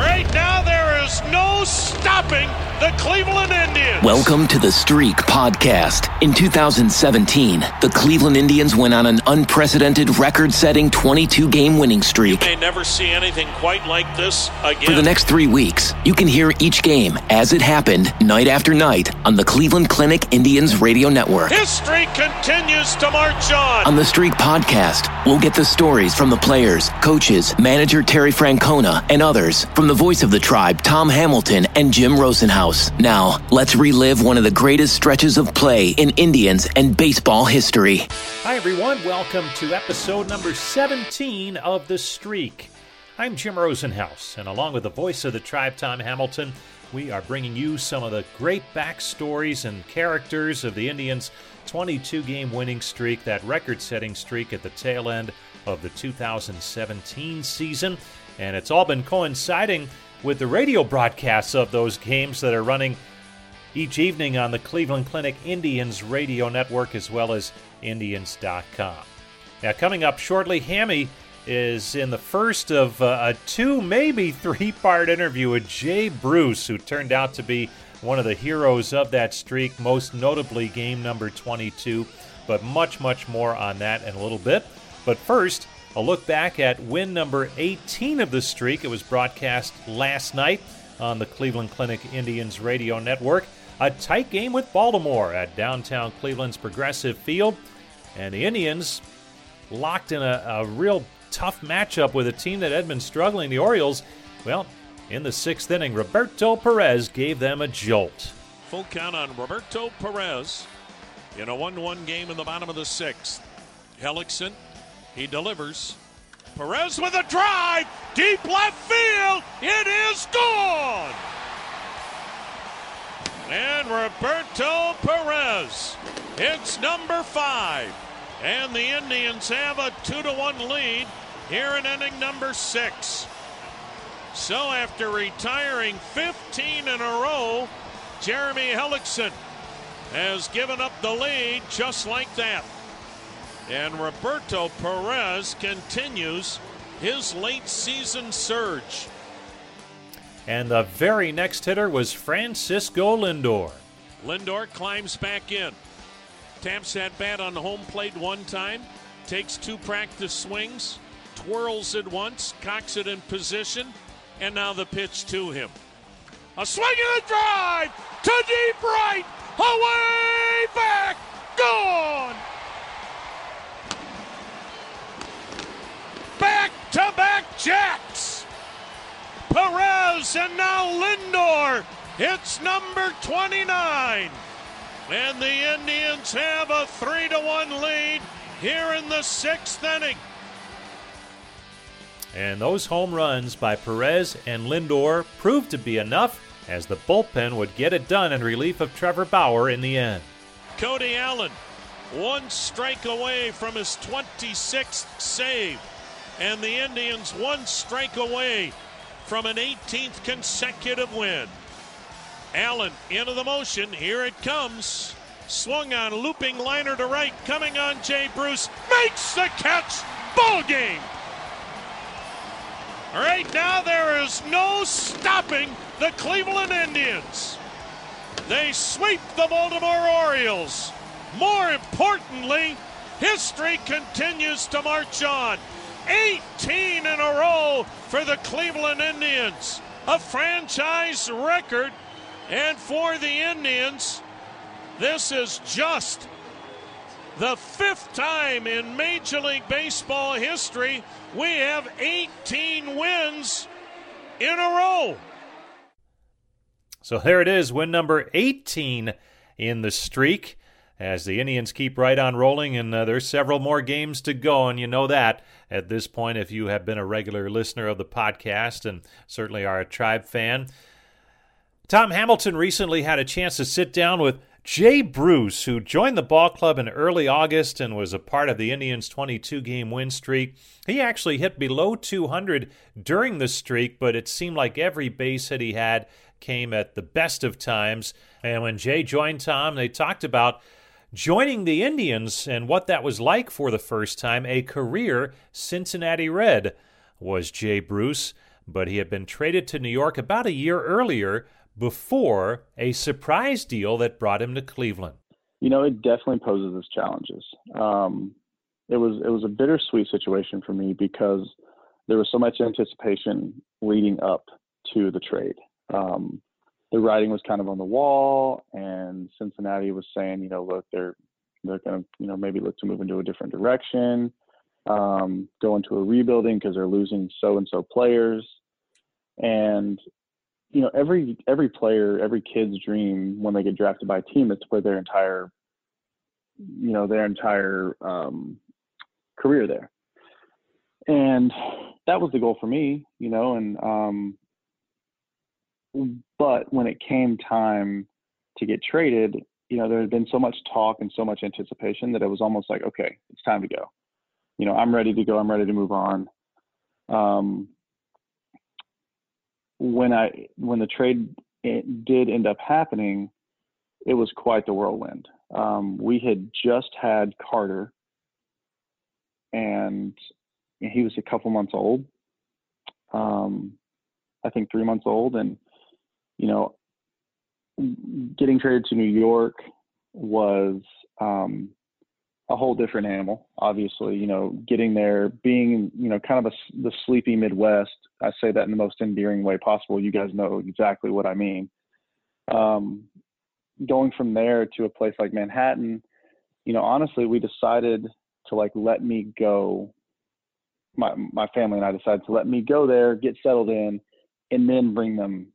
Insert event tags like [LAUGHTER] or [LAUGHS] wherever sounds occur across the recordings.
Right now, no stopping the Cleveland Indians. Welcome to the Streak Podcast. In 2017, the Cleveland Indians went on an unprecedented record setting 22 game winning streak. You may never see anything quite like this again. For the next three weeks, you can hear each game as it happened, night after night, on the Cleveland Clinic Indians Radio Network. History continues to march on. On the Streak Podcast, we'll get the stories from the players, coaches, manager Terry Francona, and others from the voice of the tribe, Tom Hamilton, and Jim Rosenhaus. Now, let's relive one of the greatest stretches of play in Indians and baseball history. Hi, everyone. Welcome to episode number 17 of The Streak. I'm Jim Rosenhaus, and along with the voice of the tribe, Tom Hamilton, we are bringing you some of the great backstories and characters of the Indians' 22 game winning streak, that record setting streak at the tail end of the 2017 season. And it's all been coinciding with the radio broadcasts of those games that are running each evening on the Cleveland Clinic Indians radio network as well as Indians.com. Now, coming up shortly, Hammy is in the first of uh, a two, maybe three part interview with Jay Bruce, who turned out to be one of the heroes of that streak, most notably game number 22. But much, much more on that in a little bit. But first, a look back at win number 18 of the streak. It was broadcast last night on the Cleveland Clinic Indians radio network. A tight game with Baltimore at downtown Cleveland's Progressive Field. And the Indians locked in a, a real tough matchup with a team that had been struggling, the Orioles. Well, in the sixth inning, Roberto Perez gave them a jolt. Full count on Roberto Perez in a 1 1 game in the bottom of the sixth. Hellickson, he delivers. Perez with a drive, deep left field. It is gone. And Roberto Perez hits number five. And the Indians have a two to one lead here in inning number six. So after retiring 15 in a row, Jeremy Hellickson has given up the lead just like that. And Roberto Perez continues his late season surge. And the very next hitter was Francisco Lindor. Lindor climbs back in. Taps that bat on home plate one time, takes two practice swings, twirls it once, cocks it in position, and now the pitch to him. A swing and a drive to deep right, away back, gone. Back jacks. Perez and now Lindor hits number 29. And the Indians have a 3 to 1 lead here in the sixth inning. And those home runs by Perez and Lindor proved to be enough as the bullpen would get it done in relief of Trevor Bauer in the end. Cody Allen, one strike away from his 26th save. And the Indians one strike away from an 18th consecutive win. Allen into the motion. Here it comes. Swung on, looping liner to right, coming on Jay Bruce. Makes the catch. Ball game. Right now, there is no stopping the Cleveland Indians. They sweep the Baltimore Orioles. More importantly, history continues to march on. 18 in a row for the Cleveland Indians. A franchise record. And for the Indians, this is just the fifth time in Major League Baseball history we have 18 wins in a row. So there it is, win number 18 in the streak as the Indians keep right on rolling, and uh, there's several more games to go, and you know that at this point if you have been a regular listener of the podcast and certainly are a tribe fan. Tom Hamilton recently had a chance to sit down with Jay Bruce, who joined the ball club in early August and was a part of the Indians' 22 game win streak. He actually hit below 200 during the streak, but it seemed like every base hit he had came at the best of times. And when Jay joined Tom, they talked about joining the Indians and what that was like for the first time. A career Cincinnati Red was Jay Bruce. but he had been traded to New York about a year earlier before a surprise deal that brought him to Cleveland. You know, it definitely poses its challenges. Um, it was it was a bittersweet situation for me because there was so much anticipation leading up to the trade. Um, the writing was kind of on the wall, and Cincinnati was saying, you know, look, they're they're going to, you know, maybe look to move into a different direction, um, go into a rebuilding because they're losing so and so players, and you know, every every player, every kid's dream when they get drafted by a team is to play their entire, you know, their entire um, career there, and that was the goal for me, you know, and um, but when it came time to get traded, you know, there had been so much talk and so much anticipation that it was almost like, okay, it's time to go. You know, I'm ready to go. I'm ready to move on. Um, when I when the trade did end up happening, it was quite the whirlwind. Um, we had just had Carter, and he was a couple months old. Um, I think three months old, and you know, getting traded to New York was um, a whole different animal. Obviously, you know, getting there, being you know, kind of a, the sleepy Midwest. I say that in the most endearing way possible. You guys know exactly what I mean. Um, going from there to a place like Manhattan, you know, honestly, we decided to like let me go. My my family and I decided to let me go there, get settled in, and then bring them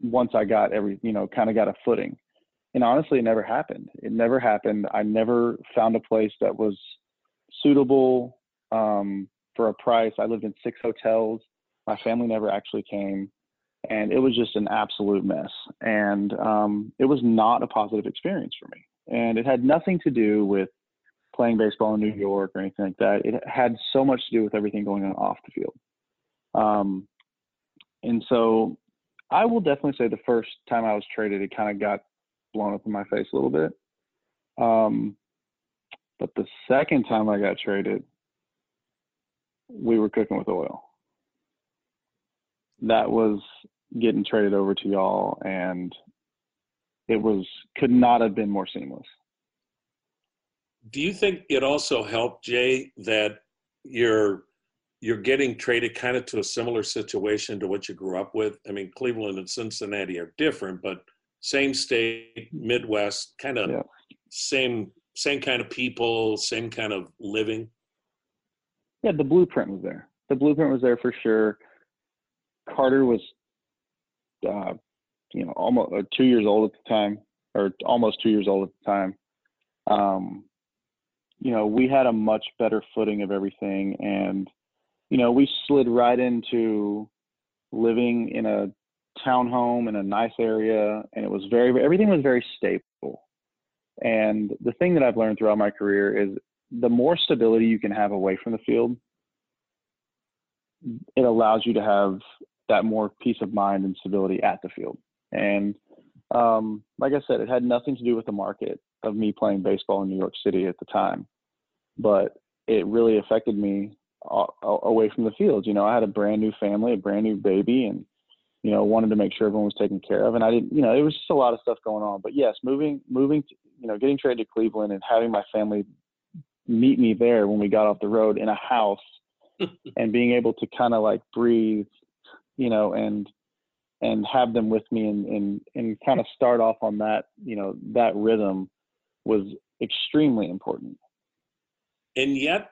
once I got every, you know, kind of got a footing. And honestly, it never happened. It never happened. I never found a place that was suitable um, for a price. I lived in six hotels. My family never actually came. And it was just an absolute mess. And um, it was not a positive experience for me. And it had nothing to do with playing baseball in New York or anything like that. It had so much to do with everything going on off the field. Um, and so I will definitely say the first time I was traded, it kind of got blown up in my face a little bit. Um, but the second time I got traded, we were cooking with oil. That was getting traded over to y'all, and it was could not have been more seamless. Do you think it also helped, Jay, that you're you're getting traded kind of to a similar situation to what you grew up with. I mean, Cleveland and Cincinnati are different, but same state, Midwest, kind of yeah. same same kind of people, same kind of living. Yeah, the blueprint was there. The blueprint was there for sure. Carter was, uh, you know, almost uh, two years old at the time, or almost two years old at the time. Um, you know, we had a much better footing of everything, and you know, we slid right into living in a townhome in a nice area, and it was very everything was very stable. And the thing that I've learned throughout my career is the more stability you can have away from the field, it allows you to have that more peace of mind and stability at the field. And um, like I said, it had nothing to do with the market of me playing baseball in New York City at the time, but it really affected me away from the field. You know, I had a brand new family, a brand new baby, and you know, wanted to make sure everyone was taken care of. And I didn't, you know, it was just a lot of stuff going on. But yes, moving, moving, to, you know, getting traded to Cleveland and having my family meet me there when we got off the road in a house, [LAUGHS] and being able to kind of like breathe, you know, and and have them with me and and and kind of start off on that, you know, that rhythm was extremely important. And yet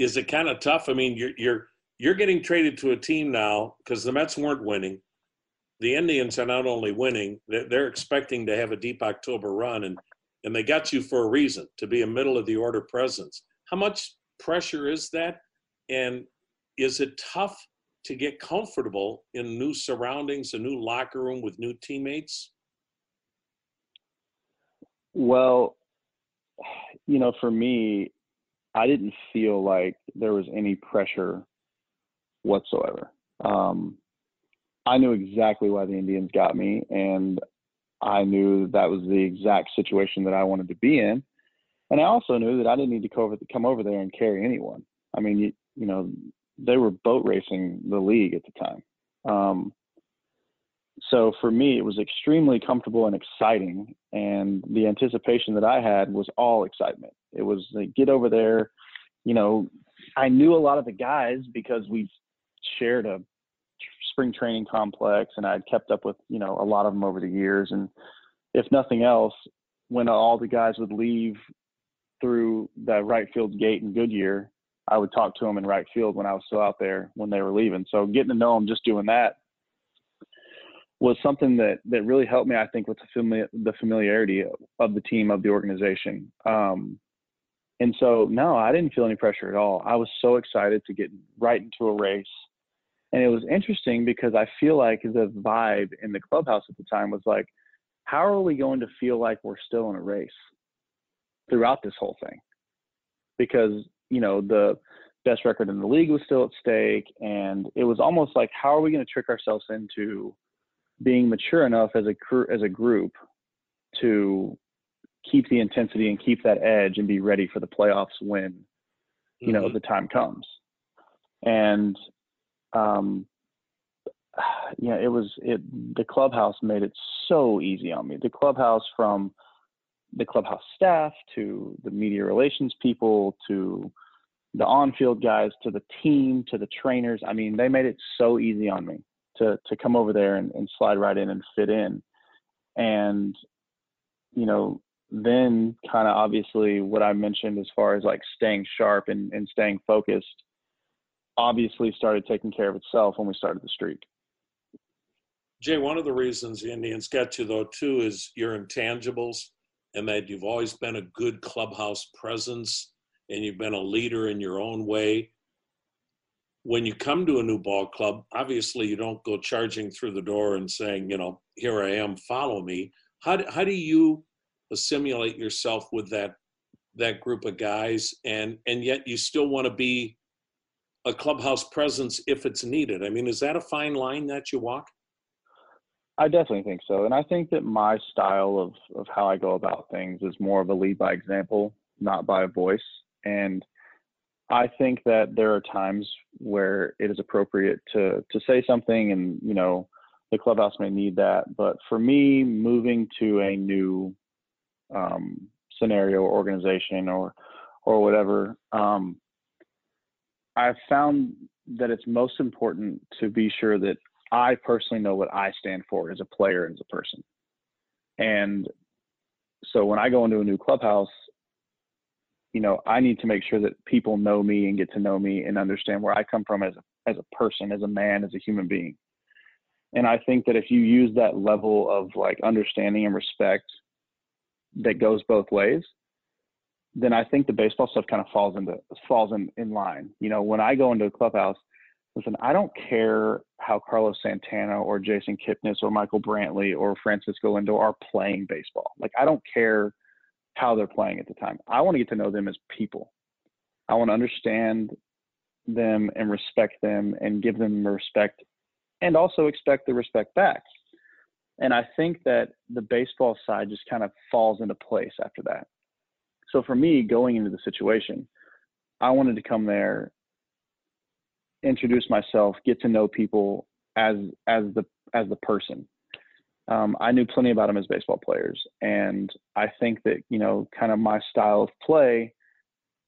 is it kind of tough? I mean, you're you're you're getting traded to a team now because the Mets weren't winning. The Indians are not only winning; they're, they're expecting to have a deep October run, and and they got you for a reason to be a middle of the order presence. How much pressure is that? And is it tough to get comfortable in new surroundings, a new locker room with new teammates? Well, you know, for me, I didn't feel like there was any pressure whatsoever. Um, I knew exactly why the Indians got me, and I knew that that was the exact situation that I wanted to be in. And I also knew that I didn't need to come over, there and carry anyone. I mean, you, you know, they were boat racing the league at the time. Um, so for me, it was extremely comfortable and exciting, and the anticipation that I had was all excitement. It was like get over there, you know. I knew a lot of the guys because we shared a spring training complex, and I'd kept up with you know a lot of them over the years. And if nothing else, when all the guys would leave through the right field gate in Goodyear, I would talk to them in right field when I was still out there when they were leaving. So getting to know them, just doing that, was something that that really helped me. I think with the the familiarity of the team of the organization. Um, and so no, I didn't feel any pressure at all. I was so excited to get right into a race. And it was interesting because I feel like the vibe in the clubhouse at the time was like, how are we going to feel like we're still in a race throughout this whole thing? Because, you know, the best record in the league was still at stake. And it was almost like, how are we going to trick ourselves into being mature enough as a as a group to keep the intensity and keep that edge and be ready for the playoffs when you know mm-hmm. the time comes. And um [SIGHS] yeah it was it the clubhouse made it so easy on me. The clubhouse from the clubhouse staff to the media relations people to the on-field guys to the team to the trainers. I mean they made it so easy on me to to come over there and, and slide right in and fit in. And you know then kind of obviously what i mentioned as far as like staying sharp and, and staying focused obviously started taking care of itself when we started the streak. Jay one of the reasons the indians get you though too is your intangibles and that you've always been a good clubhouse presence and you've been a leader in your own way when you come to a new ball club, obviously you don't go charging through the door and saying, you know, here I am, follow me. How do, how do you assimilate yourself with that that group of guys and and yet you still want to be a clubhouse presence if it's needed? I mean, is that a fine line that you walk? I definitely think so. And I think that my style of, of how I go about things is more of a lead by example, not by voice. And I think that there are times where it is appropriate to to say something, and you know, the clubhouse may need that. But for me, moving to a new um, scenario, or organization, or or whatever, um, I've found that it's most important to be sure that I personally know what I stand for as a player, as a person. And so when I go into a new clubhouse, you know, I need to make sure that people know me and get to know me and understand where I come from as a, as a person, as a man, as a human being. And I think that if you use that level of like understanding and respect that goes both ways, then I think the baseball stuff kind of falls into falls in, in line. You know, when I go into a clubhouse, listen, I don't care how Carlos Santana or Jason Kipnis or Michael Brantley or Francisco Lindor are playing baseball. Like I don't care how they're playing at the time. I want to get to know them as people. I want to understand them and respect them and give them respect and also expect the respect back. And I think that the baseball side just kind of falls into place after that. So for me, going into the situation, I wanted to come there, introduce myself, get to know people as as the as the person um, I knew plenty about them as baseball players, and I think that you know, kind of my style of play,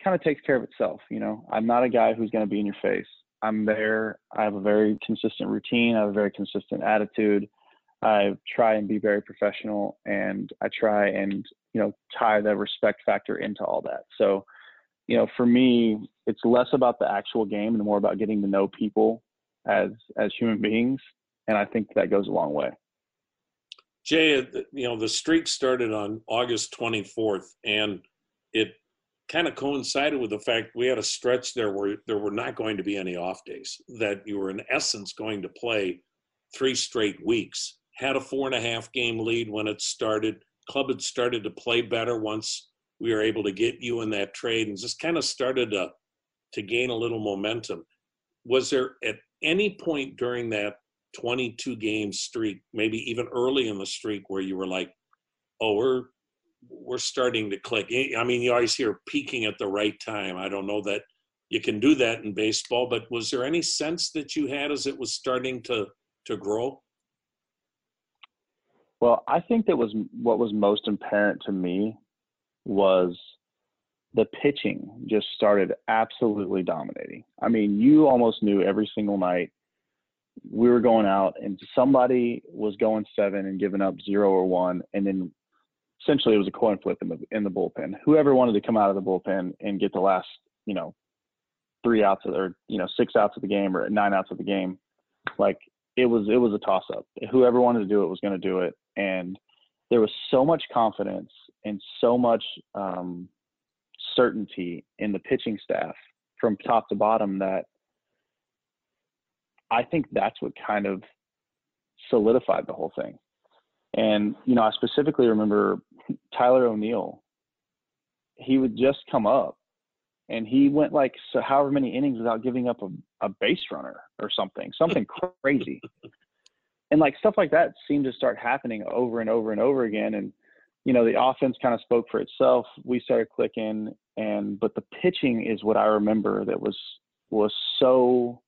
kind of takes care of itself. You know, I'm not a guy who's going to be in your face. I'm there. I have a very consistent routine. I have a very consistent attitude. I try and be very professional, and I try and you know tie the respect factor into all that. So, you know, for me, it's less about the actual game and more about getting to know people as as human beings, and I think that goes a long way. Jay, you know, the streak started on August 24th, and it kind of coincided with the fact we had a stretch there where there were not going to be any off days, that you were in essence going to play three straight weeks. Had a four and a half game lead when it started. Club had started to play better once we were able to get you in that trade and just kind of started to, to gain a little momentum. Was there at any point during that 22 game streak, maybe even early in the streak where you were like, oh, we're we're starting to click. I mean, you always hear peaking at the right time. I don't know that you can do that in baseball. But was there any sense that you had as it was starting to to grow? Well, I think that was what was most apparent to me was the pitching just started absolutely dominating. I mean, you almost knew every single night we were going out and somebody was going seven and giving up zero or one, and then essentially it was a coin flip in the in the bullpen. Whoever wanted to come out of the bullpen and get the last, you know, three outs of, or you know six outs of the game or nine outs of the game, like it was it was a toss up. Whoever wanted to do it was going to do it, and there was so much confidence and so much um, certainty in the pitching staff from top to bottom that I think that's what kind of solidified the whole thing. And you know, I specifically remember Tyler O'Neill. He would just come up, and he went like so however many innings without giving up a, a base runner or something, something [LAUGHS] crazy. And like stuff like that seemed to start happening over and over and over again. And you know, the offense kind of spoke for itself. We started clicking, and but the pitching is what I remember that was was so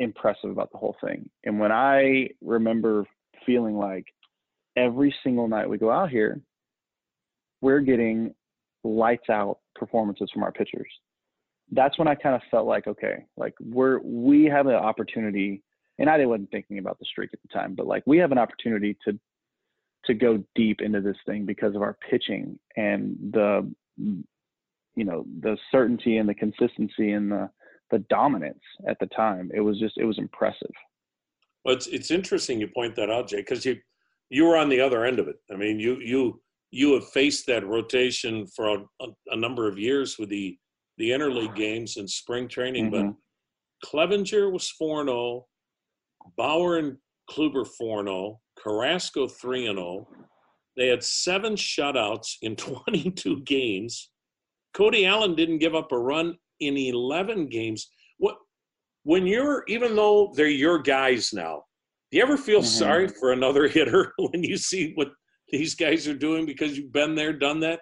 impressive about the whole thing. And when I remember feeling like every single night we go out here, we're getting lights out performances from our pitchers. That's when I kind of felt like, okay, like we're we have an opportunity, and I wasn't thinking about the streak at the time, but like we have an opportunity to to go deep into this thing because of our pitching and the you know the certainty and the consistency and the the dominance at the time. It was just it was impressive. Well, it's it's interesting you point that out, Jay, because you you were on the other end of it. I mean, you you you have faced that rotation for a, a number of years with the the interleague games and spring training, mm-hmm. but Clevinger was 4 0, Bauer and Kluber 4 0, Carrasco 3 0. They had seven shutouts in [LAUGHS] 22 games. Cody Allen didn't give up a run in 11 games. What when you're even though they're your guys now, do you ever feel mm-hmm. sorry for another hitter [LAUGHS] when you see what these guys are doing because you've been there, done that?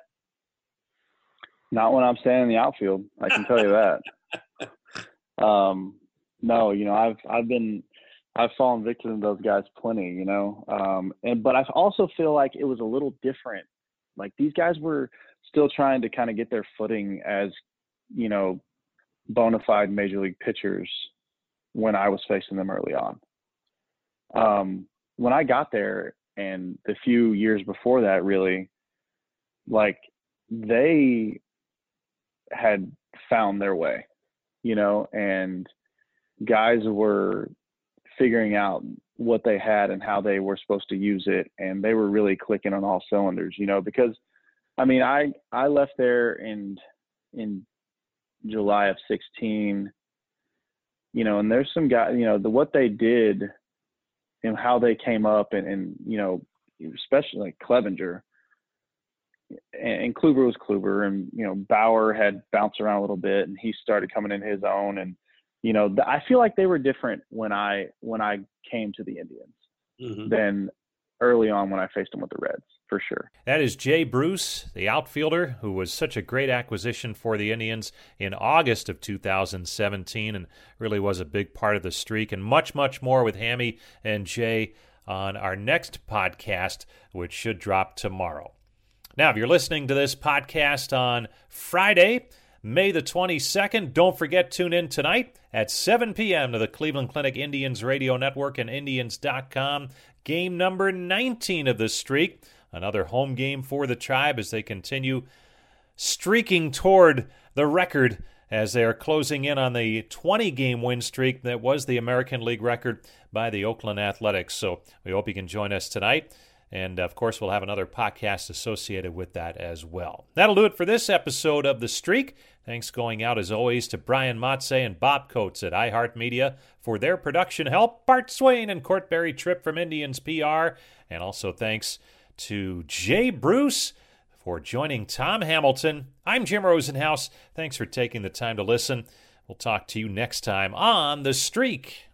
Not when I'm standing in the outfield. I can tell you that. [LAUGHS] Um, no, you know, I've I've been I've fallen victim to those guys plenty, you know. Um, and but I also feel like it was a little different. Like these guys were still trying to kind of get their footing as, you know, bona fide major league pitchers when I was facing them early on. Um, when I got there and the few years before that, really, like they had found their way, you know, and guys were figuring out what they had and how they were supposed to use it and they were really clicking on all cylinders you know because i mean i i left there in in July of 16. You know, and there's some guys, you know, the what they did and how they came up and, and you know, especially like Clevinger and, and Kluber was Kluber and, you know, Bauer had bounced around a little bit and he started coming in his own. And, you know, I feel like they were different when I, when I came to the Indians mm-hmm. than early on when I faced them with the Reds for sure. That is Jay Bruce, the outfielder who was such a great acquisition for the Indians in August of 2017 and really was a big part of the streak, and much, much more with Hammy and Jay on our next podcast, which should drop tomorrow. Now, if you're listening to this podcast on Friday, May the 22nd. Don't forget, tune in tonight at 7 p.m. to the Cleveland Clinic Indians Radio Network and Indians.com. Game number 19 of the streak. Another home game for the Tribe as they continue streaking toward the record as they are closing in on the 20 game win streak that was the American League record by the Oakland Athletics. So we hope you can join us tonight. And of course, we'll have another podcast associated with that as well. That'll do it for this episode of The Streak. Thanks going out as always to Brian Motze and Bob Coates at iHeartMedia for their production help, Bart Swain and Court Berry-Tripp from Indians PR, and also thanks to Jay Bruce for joining Tom Hamilton. I'm Jim Rosenhaus. Thanks for taking the time to listen. We'll talk to you next time on The Streak.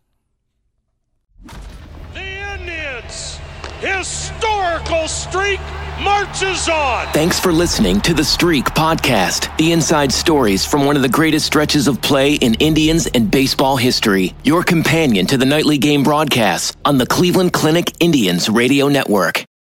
The Indians' historical streak marches on. Thanks for listening to the Streak Podcast, the inside stories from one of the greatest stretches of play in Indians and baseball history. Your companion to the nightly game broadcasts on the Cleveland Clinic Indians Radio Network.